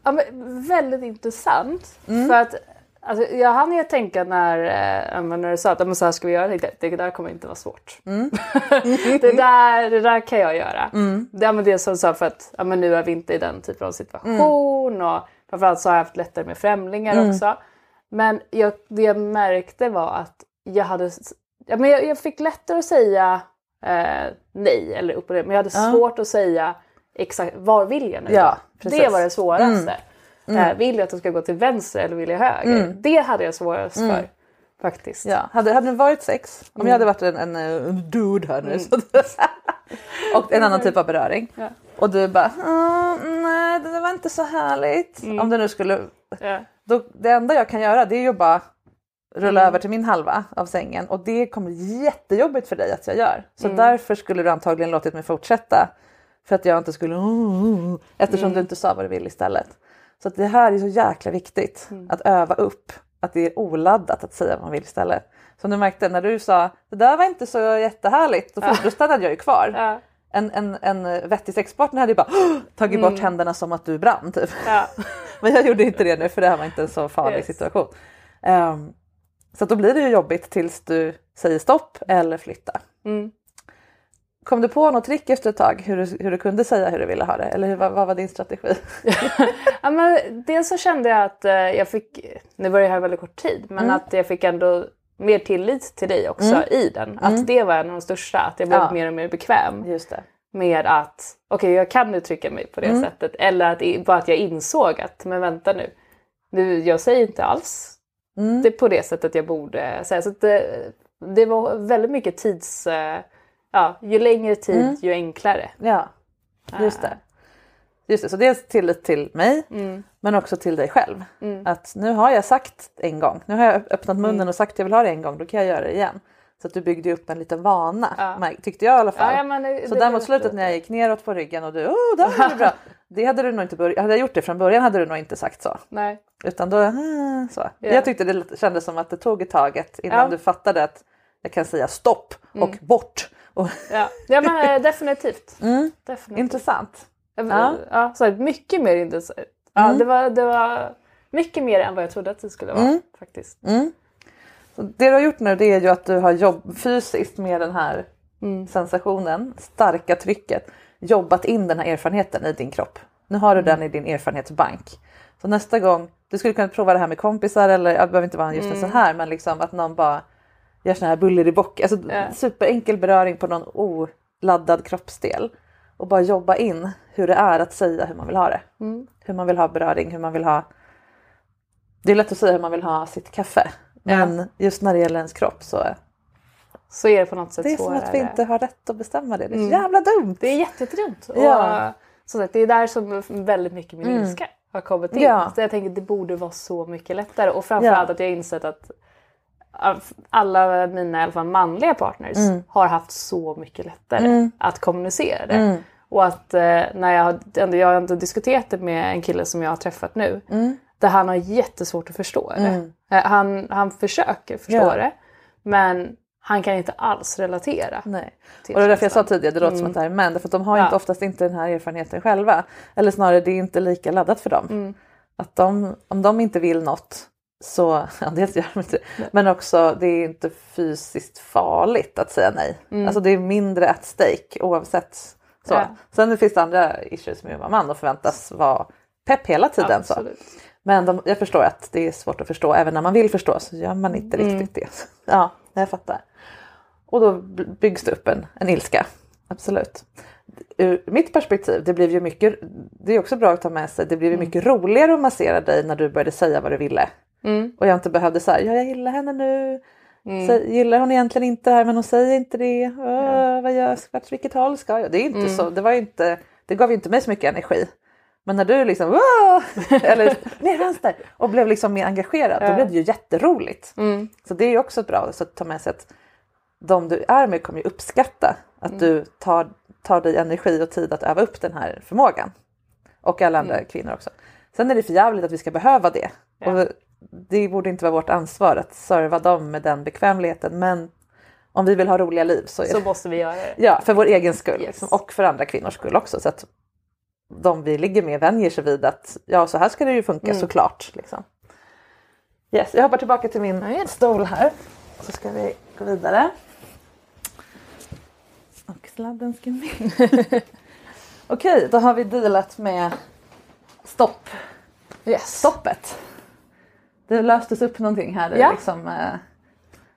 Ja, men väldigt intressant. För att alltså, jag hann ju tänka när, men när du sa att men så här ska vi göra, tänkte det där kommer inte vara svårt. det, där, det där kan jag göra. Det, ja, men det som du sa för att ja, men nu är vi inte i den typen av situation och framförallt så har jag haft lättare med främlingar också. Men jag, det jag märkte var att jag hade, ja, men jag, jag fick lättare att säga eh, nej eller upp och ner, men jag hade svårt att säga exakt var vill jag nu? Ja, det. Mm. var det svåraste. Eh, vill jag att de ska gå till vänster eller vill jag höger? Det hade jag svårast för faktiskt. Ja, hade, hade det varit sex, om jag hade varit en, en, eh, dude här nu så, och en annan typ av beröring Ja. och du bara "Mm, nej det var inte så härligt. Om det nu skulle, Ja. då, det enda jag kan göra det är ju bara rulla över till min halva av sängen och det kommer jättejobbigt för dig att jag gör. Så därför skulle du antagligen låtit mig fortsätta för att jag inte skulle eftersom du inte sa vad du vill istället. Så att det här är så jäkla viktigt att öva upp att det är oladdat att säga vad man vill istället. Som du märkte när du sa det där var inte så jättehärligt då stannade jag ju kvar. Ja. En, en, en vettig sexpartner hade ju bara tagit bort händerna som att du brann typ. Ja. Men jag gjorde inte det nu för det här var inte en så farlig Yes. situation. Ehm, så då blir det ju jobbigt tills du säger stopp eller flytta. Mm. Kom du på något trick efter ett tag hur du, hur du kunde säga hur du ville ha det? Eller hur, vad, vad var din strategi? Ja, men dels så kände jag att eh, jag fick, nu var det här väldigt kort tid, men att jag fick ändå mer tillit till dig också i den. Att det var en av de största, att jag blev Ja. mer och mer bekväm Just det. med att okej jag kan uttrycka mig på det sättet. Eller att, bara att jag insåg att men vänta nu, nu jag säger inte alls det på det sättet jag borde säga. Så det, det var väldigt mycket tids... eh, Ja, ju längre tid ju enklare. Ja, just det. Just det. Så dels tillit till mig men också till dig själv. Att nu har jag sagt en gång, nu har jag öppnat munnen och sagt att jag vill ha det en gång, då kan jag göra det igen. Så att du byggde upp en liten vana, mär- tyckte jag i alla fall. Ja, ja, det- så det där mot slutet när jag gick neråt på ryggen och du, oh, där var det bra. Det hade du nog inte börjat, hade jag gjort det från början hade du nog inte sagt så. Nej. Utan då, ah, så. Jag tyckte det kändes som att det tog ett taget innan Ja. Mm. du fattade att jag kan säga stopp och bort. Och, Ja, ja men eh, definitivt. definitivt. intressant. Ja. Ja, så mycket mer intensivt. Ja, Mm. det, var, det var mycket mer än vad jag trodde att det skulle vara Mm. faktiskt. Så det du har gjort nu det är ju att du har jobb fysiskt med den här Mm. sensationen, starka trycket, jobbat in den här erfarenheten i din kropp. Nu har du Mm. den i din erfarenhetsbank. Så nästa gång, du skulle kunna prova det här med kompisar eller det behöver inte vara just en Mm. sån här men liksom att någon bara gör sån här buller i bock, alltså Ja. superenkel beröring på någon oladdad kroppsdel och bara jobba in hur det är att säga hur man vill ha det. Mm. Hur man vill ha beröring, hur man vill ha det är lätt att säga hur man vill ha sitt kaffe. Men just när det gäller ens kropp så Så är det på något sätt det är som svårare. att vi inte har rätt att bestämma det. Det är Mm. jävla dumt. Det är jättedumt. Ja. Och, som sagt, det är där som väldigt mycket min Mm. ilska har kommit in. Ja. Så jag tänker att det borde vara så mycket lättare. Och framförallt Ja. att jag insett att alla mina i alla fall manliga partners Mm. har haft så mycket lättare Mm. att kommunicera det. Mm. Och att eh, när jag jag har ändå diskuterat det med en kille som jag har träffat nu. Där han har jättesvårt att förstå det. Mm. Eh, Han, han försöker förstå Ja. det. Men han kan inte alls relatera. Nej. Och det är därför jag sa tidigare, det låter som Mm. att det här är män, därför att de har Ja. inte, oftast inte den här erfarenheten själva. Eller snarare det är inte lika laddat för dem. Mm. Att de, om de inte vill något så, ja dels gör de inte det, men också det är inte fysiskt farligt att säga nej. Mm. Alltså det är mindre at stake oavsett. Så. Ja. Sen finns det andra issues med att vara man och förväntas vara pepp hela tiden. Så. Men de, jag förstår att det är svårt att förstå, även när man vill förstå så gör man inte Mm. riktigt det. Ja, jag fattar. Och då byggs det upp en, en ilska, absolut. Ur mitt perspektiv, det blev ju mycket, det är också bra att ta med sig, det blev ju mycket roligare att massera dig när du började säga vad du ville. Mm. Och jag inte behövde säga, ja jag gillar henne nu, Mm. Säg, gillar hon egentligen inte det här men hon säger inte det, Åh, vad gör, vart, vilket håll ska jag? Det är inte Mm. så, det var inte, det gav ju inte mig så mycket energi. Men när du liksom, "Åh!" eller mer vänster och blev liksom mer engagerad, då Ja. blev det ju jätteroligt. Mm. Så det är ju också bra så att ta med sig att de du är med kommer ju uppskatta att Mm. du tar, tar dig energi och tid att öva upp den här förmågan. Och alla andra Mm. kvinnor också. Sen är det för jävligt att vi ska behöva det. Och det borde inte vara vårt ansvar att serva dem med den bekvämligheten. Men om vi vill ha roliga liv så Så måste vi göra det. Ja, för vår egen skull Yes. liksom, och för andra kvinnors skull också. Så att de vi ligger med vänjer sig vid att ja, så här ska det ju funka Mm. såklart. Liksom. Yes, jag hoppar tillbaka till min Ja, stol här. Så ska vi gå vidare. Och sladden ska med. Okej, då har vi dealat med stopp. Yes. stoppet. Det löstes upp någonting här Ja. liksom, eh,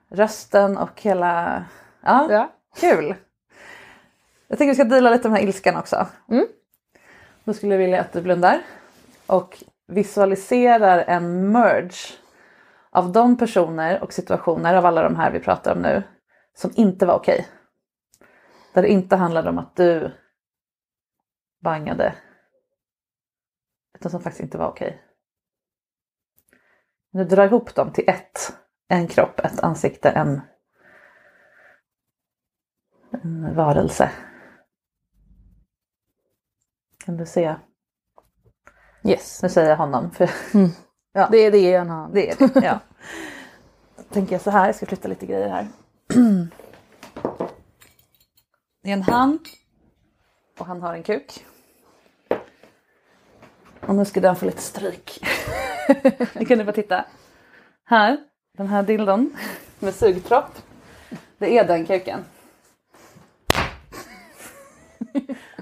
rösten och hela... Ja, Ja. kul. Jag tänker vi ska deala lite med den här ilskan också. Mm. Då skulle jag vilja att du blundar och visualiserar en merge av de personer och situationer av alla de här vi pratar om nu som inte var okej. Där det inte handlade om att du bangade utan som faktiskt inte var okej. Nu drar ihop dem till ett. En kropp, ett ansikte, en, en varelse. Kan du se? Yes. Nu säger jag honom. För Ja. Det är det han har. det är det. Ja. Tänker jag så här, jag ska flytta lite grejer här. Det är en han och han har en kuk. Och nu ska den få lite stryk. Ni kan ni bara titta. Här, den här dildon med sugtropp. Det är den kuken.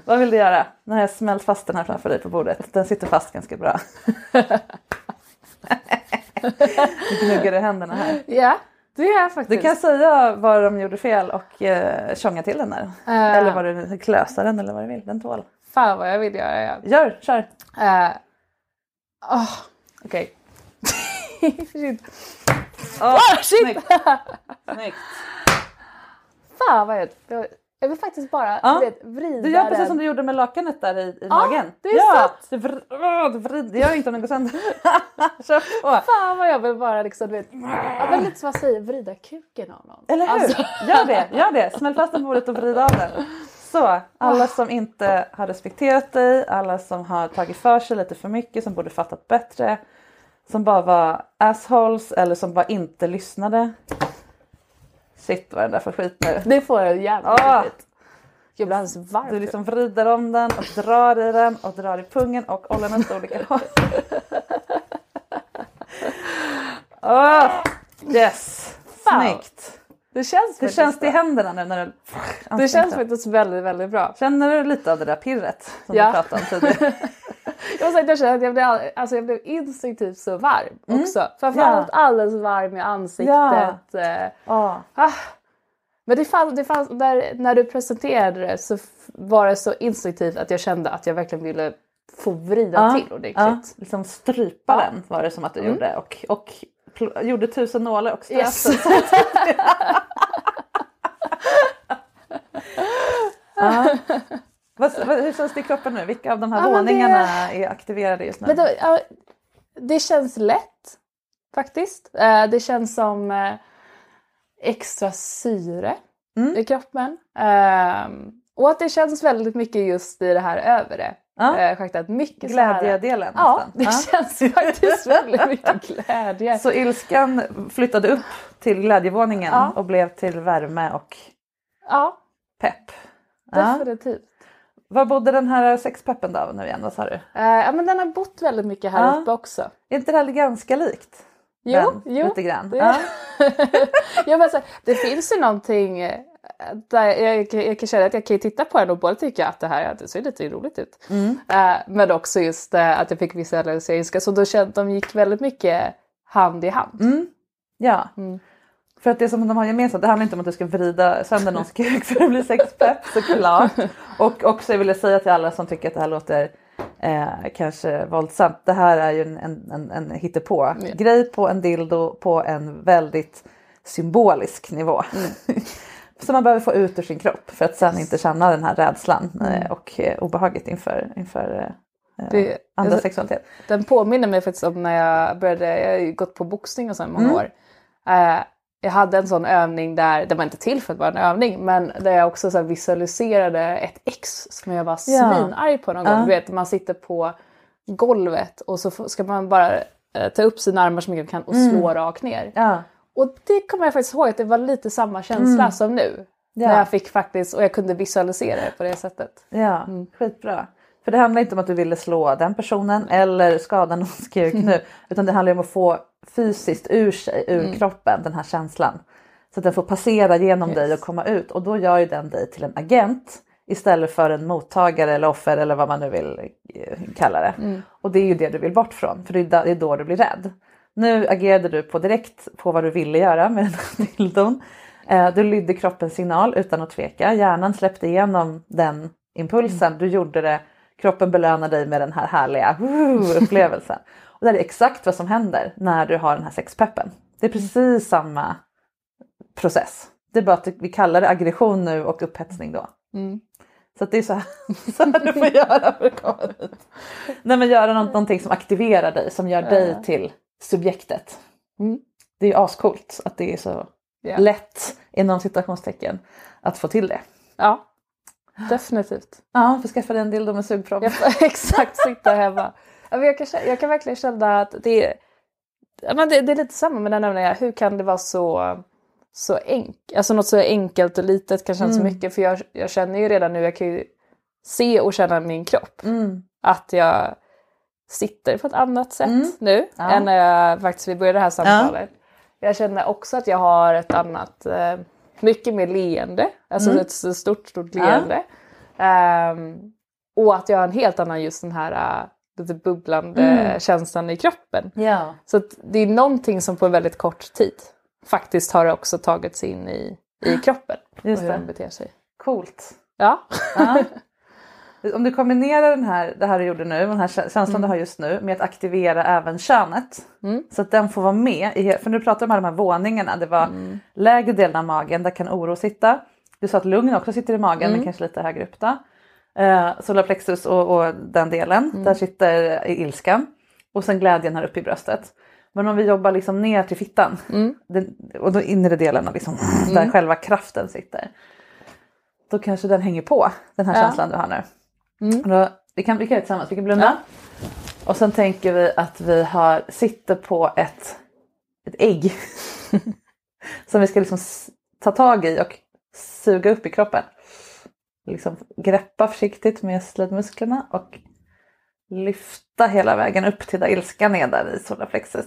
Vad vill du göra? Nu har jag smält fast den här framför dig på bordet. Den sitter fast ganska bra. Nu gnuggar du händerna här. Ja, det är jag Du faktiskt. kan säga vad de gjorde fel och eh, tjonga till den där. Eh, Eller vad du klösa den eller vad du vill. Den tål. Fan vad jag vill göra. Ja. Gör, kör. Uh, oh, Okej. Shit. Oh, shit. Snyggt. snyggt. Fan vad jag... jag- Jag vill faktiskt bara Ja. du vet, vrida Du gör precis den. som du gjorde med lakanet där i, i Ja, magen. det är ja, sant. Du, vr- du vrid, det gör inte om den går sönder. Kör på. Fan vad jag vill bara liksom, du vet, ja, men lite som man säger, vrida kuken av någon. Eller hur? Alltså, Gör det, gör det. Smäll fast den på bordet och vrid av den. Så, alla som inte har respekterat dig, alla som har tagit för sig lite för mycket, som borde fattat bättre, som bara var assholes eller som bara inte lyssnade. Shit vad den där får skit nu. det får jag jävligt Ah. Jag blir alldeles varm. Du liksom vrider om den och drar i den och drar i pungen och ollonen står olika håll. oh, yes! Fan. Snyggt! Det känns Hur känns det i händerna nu när du Det känns faktiskt väldigt, väldigt bra. Känner du lite av det där pirret som Ja. du pratade om tidigare? Jag måste säga att jag känner att jag blev, all- alltså jag blev instinktivt så varm också. Framförallt Mm. Ja. alldeles varm i ansiktet. eh, Ja. Ah. Men det fanns, det fanns där, när du presenterade det så var det så instinktivt att jag kände att jag verkligen ville få vrida Ja, till ja, ordentligt. liksom strypa Ja. den var det som att du Mm. gjorde och, och gjorde tusen nålar och ströp Yes. ja. vad, vad, hur känns det i kroppen nu? Vilka av de här Ja, men det- våningarna är aktiverade just nu? Det, ja, det känns lätt faktiskt. Eh, Det känns som eh, extra syre Mm. i kroppen. Ehm, Och att det känns väldigt mycket just i det här övre Ja. eh, schaktet. Mycket Glädjedelen Ja, det Ja. känns faktiskt väldigt mycket glädje. Så ilskan flyttade upp till glädjevåningen Ja. och blev till värme och Ja, pepp. Definitivt. Var bodde den här sexpeppen då nu igen? Vad sa du? Eh, ja, men den har bott väldigt mycket här Ja. uppe också. Är inte det här ganska likt? Jo, den, jo. Lite grann. Det, Ja. ja, men så, det finns ju någonting eh, där jag, jag, jag kan känna att jag kan titta på den och både tycka att det här det ser lite roligt ut. Mm. Eh, men också just eh, att jag fick visualiseringsska. Så då kände de gick väldigt mycket hand i hand. Mm. Ja. Mm. För att det som de har gemensamt, det handlar inte om att du ska vrida sönder någons kuk för att bli sexpepp såklart. Och också vill jag säga till alla som tycker att det här låter eh, kanske våldsamt. Det här är ju en, en, en, en hittepå grej på en dildo på en väldigt symbolisk nivå. Som man behöver få ut ur sin kropp för att sen inte känna den här rädslan eh, och eh, obehaget inför, inför eh, Det- andra alltså- sexualitet. Den påminner mig faktiskt om när jag började, jag har ju gått på boxning och så i många Mm. år. Eh, jag hade en sån övning där, det var inte till för att vara en övning, men där jag också så visualiserade ett ex som jag var svinarg på någon Ja. gång. Du vet, man sitter på golvet och så ska man bara eh, ta upp sina armar så mycket man kan och Mm. slå rakt ner. Ja. Och det kommer jag faktiskt ihåg att det var lite samma känsla Mm. som nu. Ja. När jag fick faktiskt, och jag kunde visualisera det på det sättet. Ja, skitbra. För det handlar inte om att du ville slå den personen eller skada någons kuk nu. Utan det handlar om att få fysiskt ur sig, ur Mm. kroppen, den här känslan. Så att den får passera genom Yes. dig och komma ut. Och då gör ju den dig till en agent istället för en mottagare eller offer eller vad man nu vill eh, kalla det. Mm. Och det är ju det du vill bort från, för det är då du blir rädd. Nu agerade du på direkt på vad du ville göra med den här dildon. Eh, Du lydde kroppens signal utan att tveka. Hjärnan släppte igenom den impulsen. Du gjorde det. Kroppen belönar dig med den här härliga upplevelsen. Och det är exakt vad som händer när du har den här sexpeppen. Det är precis samma process. Det är bara att vi kallar det aggression nu och upphetsning då. Mm. Så det är så här, så här du får göra för att komma dit. Nej men göra något, någonting som aktiverar dig, som gör dig till subjektet. Mm. Det är ju ascoolt att det är så Ja. lätt inom citationstecken att få till det. Ja, definitivt. Ja, får skaffa dig en dildo med sugpropp. Jag får exakt sitta hemma. Jag kan, jag kan verkligen känna att det är, det, det är lite samma med den övningen. Hur kan det vara så, så enkelt? Alltså något så enkelt och litet kan kännas så Mm. mycket. För jag, jag känner ju redan nu, jag kan ju se och känna min kropp. Mm. Att jag sitter på ett annat sätt Mm. nu Ja. än när jag faktiskt vi började det här samtalet. Jag känner också att jag har ett annat, eh, mycket mer leende. Alltså Mm. ett stort, stort Ja. leende. Ehm, och att jag har en helt annan just den här äh, lite bubblande Mm. känslan i kroppen. Ja. Så det är någonting som på en väldigt kort tid faktiskt har också tagit sig in i, i kroppen. Just och hur det. den beter sig. Coolt. Ja. Ja. Om du kombinerar den här, det här du gjorde nu, den här kä- känslan Mm. du har just nu med att aktivera även könet. Mm. Så att den får vara med. I, för nu pratar om de här våningarna. Det var Mm. lägre delen av magen, där kan oro sitta. Du sa att lugn också sitter i magen Mm. men kanske lite högre upp då. Eh, solarplexus och, och den delen, Mm. där sitter ilskan. Och sen glädjen här uppe i bröstet. Men om vi jobbar liksom ner till fittan Mm. den, och de inre delarna liksom, där själva kraften sitter. Då kanske den hänger på den här Ja. känslan du har nu. Mm. Då, vi, kan, vi kan göra det tillsammans, vi kan blunda. Och sen tänker vi att vi har, sitter på ett, ett ägg. som vi ska liksom ta tag i och suga upp i kroppen. liksom greppa försiktigt med slidmusklerna och lyfta hela vägen upp till där ilskan är där i solarplexus.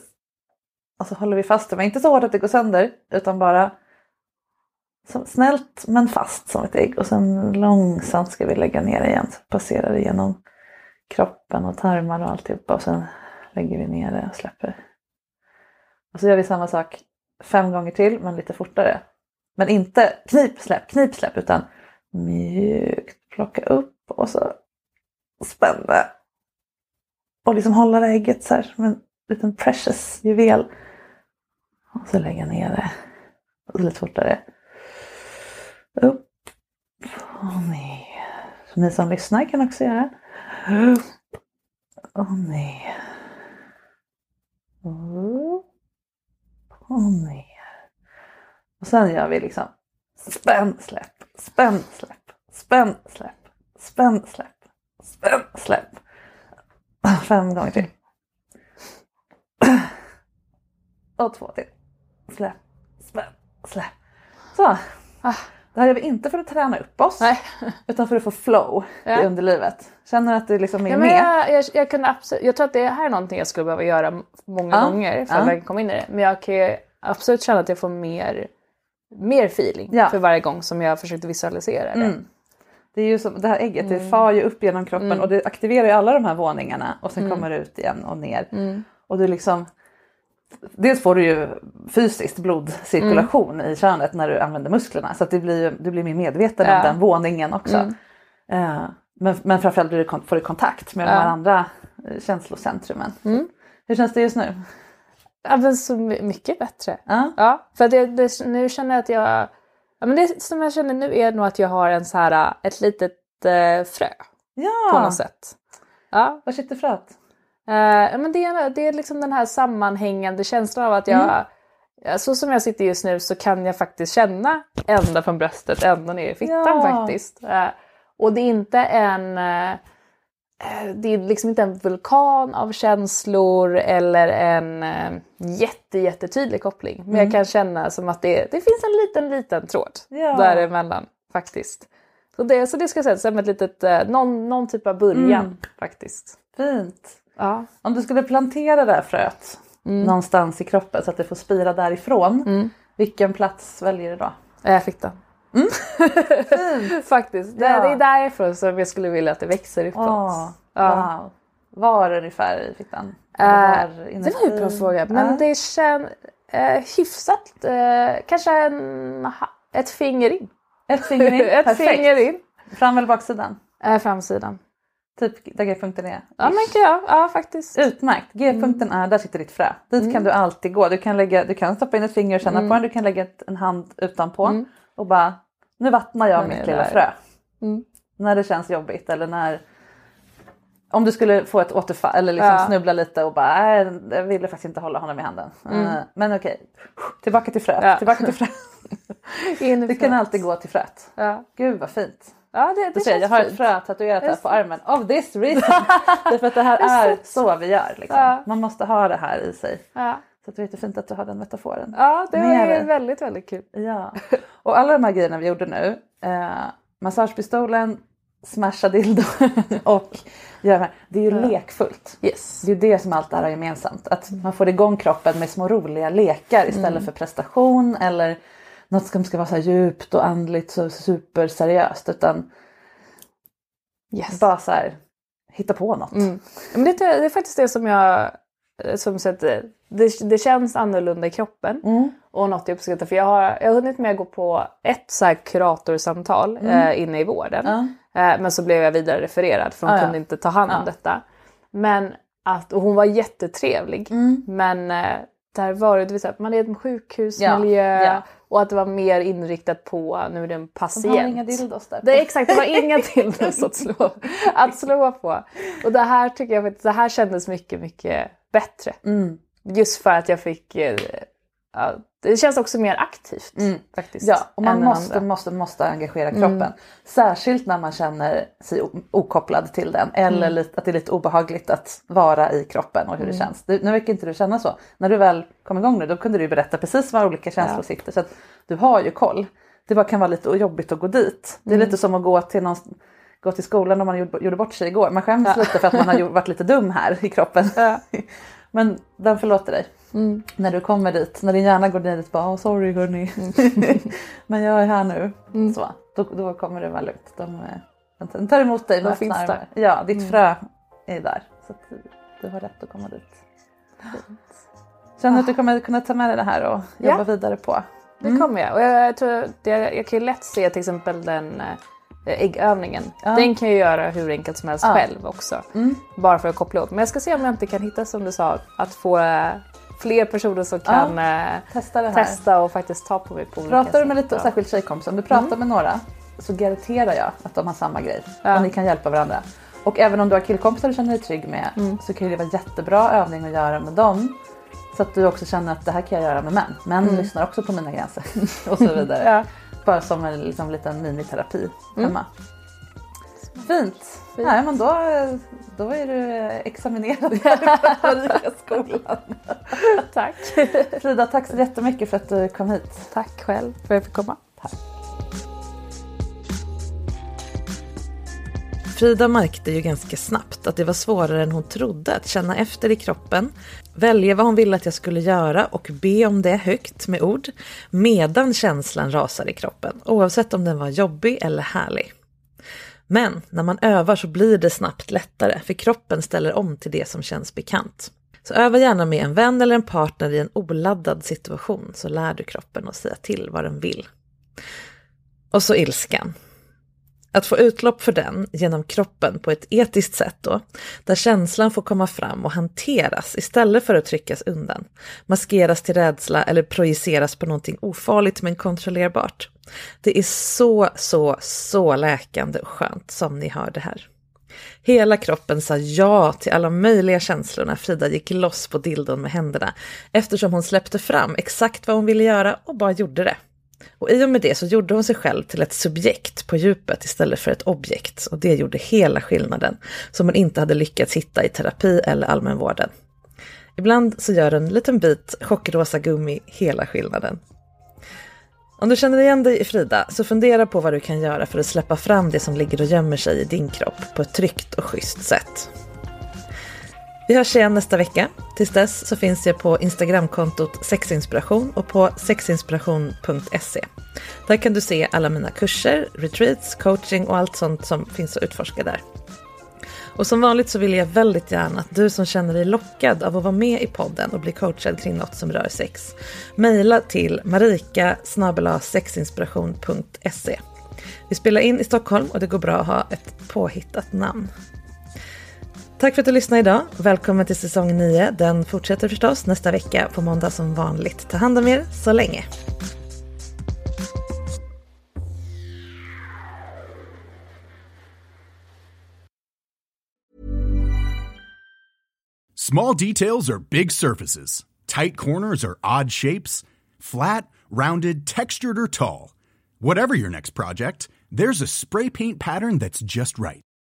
Och så håller vi fast det, men inte så hårt att det går sönder utan bara så snällt men fast som ett ägg och sen långsamt ska vi lägga ner det igen. Så passerar det genom kroppen och tarmar och alltihopa och sen lägger vi ner det och släpper. Och så gör vi samma sak fem gånger till men lite fortare. Men inte knip, släpp, knip, släpp utan mjukt plocka upp och så spänna. Och liksom hålla det ägget så här som en liten precious juvel. Och så lägga ner det. Och så lite fortare. Upp och ner. Så ni som lyssnar kan också göra. Upp och ner. Upp och ner. Och sen gör vi liksom spänn, släpp, spänn, släpp, spänn, släpp, spänn, släpp, spänn, släpp. Fem gånger till. Och två till. Släpp, spänn, släpp. Så. Ah. Det här gör vi inte för att träna upp oss Nej. utan för att få flow Ja. i underlivet. Känner att det liksom är Ja, med. jag, jag, jag, kunde absolut, jag tror att det här är någonting jag skulle behöva göra många Ja, gånger för att verkligen komma in i det. Men jag kan absolut känna att jag får mer, mer feeling Ja. för varje gång som jag försökte visualisera det. Mm. Det är ju som det här ägget, Mm. det far ju upp genom kroppen och det aktiverar ju alla de här våningarna och sen kommer det ut igen och ner. Mm. Och du liksom Dels får du ju fysiskt blodcirkulation Mm. i könet när du använder musklerna så att det blir, du blir mer medveten Ja. om den våningen också. Mm. Eh, men, men framförallt blir du, får du kontakt med de Ja. här andra eh, känslocentrumen. Mm. Hur känns det just nu? Ja, men så my- mycket bättre. Ja. Ja, för det, det, nu känner jag att jag... Ja, men det som jag känner nu är nog att jag har en så här, ett litet eh, frö Ja, på något sätt. Ja, var sitter fröet? Ja, men det, är, det är liksom den här sammanhängande känslan av att jag, ja, så som jag sitter just nu så kan jag faktiskt känna ända från bröstet, ända ner i fittan Ja. faktiskt. Eh, och det är inte en, eh, det är liksom inte en vulkan av känslor eller en jätte, jättetydlig koppling. Men jag kan känna som att det, det finns en liten, liten tråd Ja. däremellan faktiskt. Så det, så det ska jag säga som ett litet, någon, någon typ av början faktiskt. Fint. Ja. Om du skulle plantera det här fröet Mm. någonstans i kroppen så att det får spira därifrån. Vilken plats väljer du då? Jag fick den. Faktiskt. Det, Ja. det är därifrån som jag skulle vilja att det växer uppåt. Åh, Ja. Wow. Var ungefär i fickan? Eh, Var det var ju en bra fråga. Men Ja. det känns eh, hyfsat. Eh, kanske en, ett finger in. Ett finger in, ett perfekt. finger in. Fram eller baksidan? Eh, framsidan. Typ där G-punkten är? Ja men jag. Ja faktiskt. Utmärkt! G-punkten Mm. är, där sitter ditt frö. Dit kan du alltid gå. Du kan, lägga, du kan stoppa in ett finger och känna Mm. på den. Du kan lägga ett, en hand utanpå och bara, nu vattnar jag mitt lilla där. frö. Mm. När det känns jobbigt eller när om du skulle få ett återfall eller liksom Ja. snubbla lite och bara, nej jag ville faktiskt inte hålla honom i handen. Eh, Men okej, tillbaka till fröet. Mm. Ja. Tillbaka till fröet. Du kan alltid gå till fröet. Ja, Gud vad fint. Ja det, det känns jag har ett frö tatuerat här på armen. Of this reason. Därför att det här är så vi gör. Liksom. Ja. Man måste ha det här i sig. Ja. Så det är jättefint att du har den metaforen. ja, det var ju väldigt, väldigt kul. Ja. Och alla de här grejerna vi gjorde nu. Eh, massagepistolen, smasha dildo och göra det är ju lekfullt. Yes. Det är ju det som allt det här har gemensamt. Att man får igång kroppen med små roliga lekar istället Mm. för prestation eller något som ska vara så djupt och andligt så superseriöst. Utan yes. bara så här hitta på något. Mm. Men det, det är faktiskt det som jag som sett, det, det känns annorlunda i kroppen. Mm. Och något jag uppskattar för jag har, jag har hunnit med att gå på ett så här kuratorsamtal eh, inne i vården. Mm. Ja. Eh, men så blev jag vidare refererad för hon Ah, ja. kunde inte ta hand om Ja. detta. Men att, och hon var jättetrevlig. Mm. Men eh, där var det, det vill säga, man är i en sjukhusmiljö Ja, ja. Och att det var mer inriktat på, nu är det en patient. De har inga dildos där. Det exakt, det var inga dildos att slå, att slå på. Och det här tycker jag det här kändes mycket, mycket bättre. Mm. Just för att jag fick, eh, ja, det känns också mer aktivt faktiskt. Ja, och man måste, måste, måste engagera kroppen. Särskilt när man känner sig okopplad till den eller lite, att det är lite obehagligt att vara i kroppen och hur det känns. Du, nu verkar inte du känna så. När du väl kom igång nu då kunde du berätta precis var olika känslor Ja. sitter så att du har ju koll. det bara kan vara lite jobbigt att gå dit. Det är Mm. lite som att gå till, någon, gå till skolan om man gjorde, bort sig igår. Man skäms lite för att man har varit lite dum här i kroppen. Men den förlåter dig. Mm. När du kommer dit, när din hjärna går dit bara oh, sorry hörni. Men jag är här nu. Mm. Så, då, då kommer det vara lugnt. De, eh, den tar emot dig med De finns där. Ja, ditt Mm. frö är där. Så du, du har rätt att komma dit. Känner du att du kommer kunna ta med dig det här och Ja. jobba vidare på? Det kommer jag. Och jag, jag, tror det, jag kan ju lätt se till exempel den eh, äggövningen. Den kan jag göra hur enkelt som helst Ja. själv också. Mm. Bara för att koppla ihop. Men jag ska se om jag inte kan hitta som du sa att få eh, fler personer som kan eh, Testa testa och faktiskt ta på mig på olika Pratar du med lite, Ja. särskilt tjejkompisar, om du pratar Mm. med några så garanterar jag att de har samma grej. Ja. Och ni kan hjälpa varandra. Och även om du har killkompisar du känner dig trygg med Mm. så kan det vara jättebra övning att göra med dem. Så att du också känner att det här kan jag göra med män. Män Mm. lyssnar också på mina gränser och så vidare. Bara som en liksom, liten miniterapi Mm. hemma. Fint. Nej, men då, då är du examinerad från Marika skolan. Tack. Frida, tack så jättemycket för att du kom hit. Tack själv för att jag fick komma. Frida märkte ju ganska snabbt att det var svårare än hon trodde att känna efter i kroppen, välja vad hon ville att jag skulle göra och be om det högt med ord, medan känslan rasar i kroppen, oavsett om den var jobbig eller härlig. Men när man övar så blir det snabbt lättare, för kroppen ställer om till det som känns bekant. Så öva gärna med en vän eller en partner i en oladdad situation, så lär du kroppen att säga till vad den vill. Och så ilskan. Att få utlopp för den genom kroppen på ett etiskt sätt då, där känslan får komma fram och hanteras istället för att tryckas undan, maskeras till rädsla eller projiceras på någonting ofarligt men kontrollerbart. Det är så, så, så läkande och skönt som ni hör det här. Hela kroppen sa ja till alla möjliga känslor när Frida gick loss på dildon med händerna, eftersom hon släppte fram exakt vad hon ville göra och bara gjorde det. Och i och med det så gjorde hon sig själv till ett subjekt på djupet istället för ett objekt. Och det gjorde hela skillnaden, som hon inte hade lyckats hitta i terapi eller allmänvården. Ibland så gör en liten bit chockrosa gummi hela skillnaden. Om du känner igen dig i Frida, så fundera på vad du kan göra för att släppa fram det som ligger och gömmer sig i din kropp på ett tryggt och schysst sätt. Vi hörs igen nästa vecka. Tills dess så finns jag på Instagramkontot sexinspiration och på sexinspiration.se. Där kan du se alla mina kurser, retreats, coaching och allt sånt som finns att utforska där. Och som vanligt så vill jag väldigt gärna att du som känner dig lockad av att vara med i podden och bli coachad kring något som rör sex, mejla till marika sexinspiration.se. Vi spelar in i Stockholm och det går bra att ha ett påhittat namn. Tack för att du lyssnade idag. Välkommen till säsong 9. Den fortsätter förstås nästa vecka på måndag som vanligt. Ta hand om er så länge. Small details are big surfaces. Tight corners are odd shapes. Flat, rounded, textured, or tall. Whatever your next project, there's a spray paint pattern that's just right.